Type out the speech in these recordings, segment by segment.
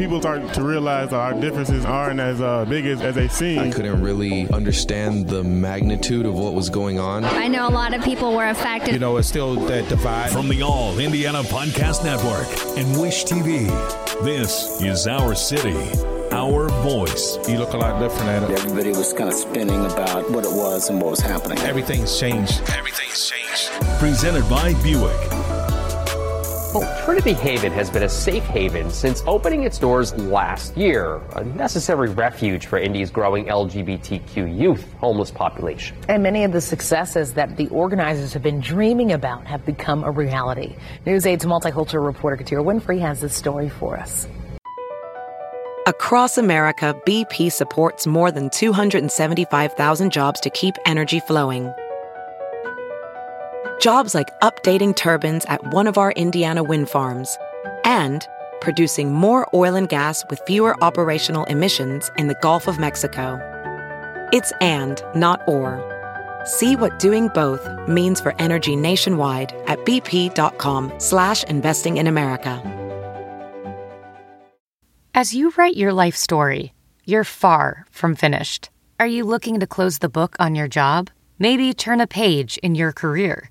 people start to realize our differences aren't as uh, big as, as they seem. I couldn't really understand the magnitude of what was going on. I know a lot of people were affected. You know, it's still that divide. From the All Indiana Podcast Network and Wish TV, this is Our City, Our Voice. You look a lot different at it. Everybody was kind of spinning about what it was and what was happening. Everything's changed. Everything's changed. Presented by Buick. Well, Trinity Haven has been a safe haven since opening its doors last year, a necessary refuge for Indy's growing LGBTQ youth homeless population. And many of the successes that the organizers have been dreaming about have become a reality. News 8's multicultural reporter Katira Winfrey has this story for us. Across America, BP supports more than 275,000 jobs to keep energy flowing jobs like updating turbines at one of our Indiana wind farms and producing more oil and gas with fewer operational emissions in the Gulf of Mexico. It's and, not or. See what doing both means for energy nationwide at bp.com slash investing in America. As you write your life story, you're far from finished. Are you looking to close the book on your job? Maybe turn a page in your career?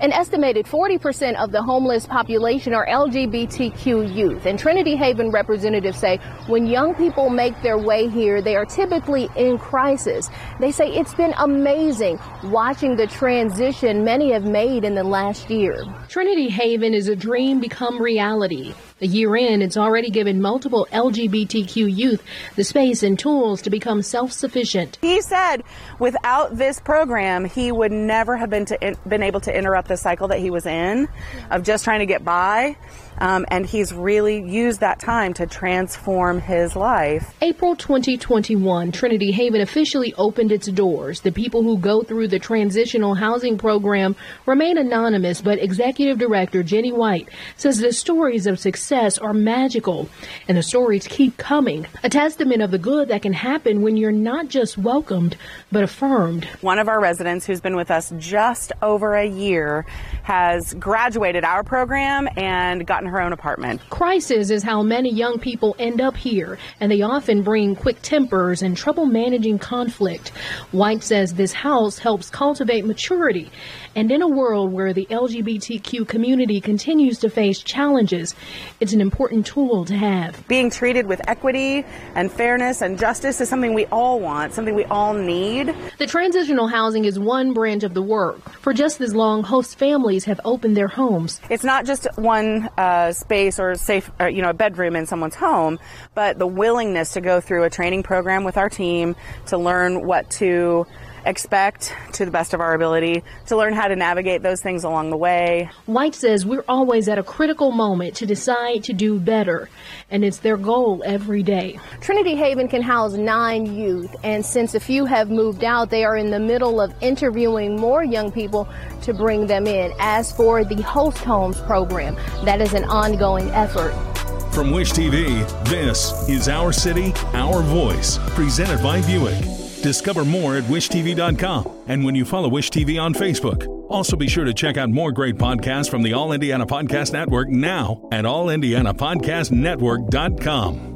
An estimated 40% of the homeless population are LGBTQ youth. And Trinity Haven representatives say when young people make their way here, they are typically in crisis. They say it's been amazing watching the transition many have made in the last year. Trinity Haven is a dream become reality. A year in, it's already given multiple LGBTQ youth the space and tools to become self-sufficient. He said without this program, he would never have been, to, been able to interrupt the cycle that he was in of just trying to get by. Um, and he's really used that time to transform his life. April 2021, Trinity Haven officially opened its doors. The people who go through the transitional housing program remain anonymous, but Executive Director Jenny White says the stories of success are magical, and the stories keep coming. A testament of the good that can happen when you're not just welcomed, but affirmed. One of our residents who's been with us just over a year has graduated our program and gotten her own apartment. Crisis is how many young people end up here, and they often bring quick tempers and trouble managing conflict. White says this house helps cultivate maturity. And in a world where the LGBTQ community continues to face challenges, it's an important tool to have. Being treated with equity and fairness and justice is something we all want, something we all need. The transitional housing is one branch of the work. For just as long, host families have opened their homes. It's not just one uh, uh, space or safe, or, you know, a bedroom in someone's home, but the willingness to go through a training program with our team to learn what to expect to the best of our ability to learn how to navigate those things along the way. White says we're always at a critical moment to decide to do better, and it's their goal every day. Trinity Haven can house nine youth, and since a few have moved out, they are in the middle of interviewing more young people to bring them in. As for the Host Homes program, that is an ongoing effort. From Wish TV, this is Our City, Our Voice, presented by Buick. Discover more at wishtv.com and when you follow Wish TV on Facebook. Also, be sure to check out more great podcasts from the All Indiana Podcast Network now at allindianapodcastnetwork.com.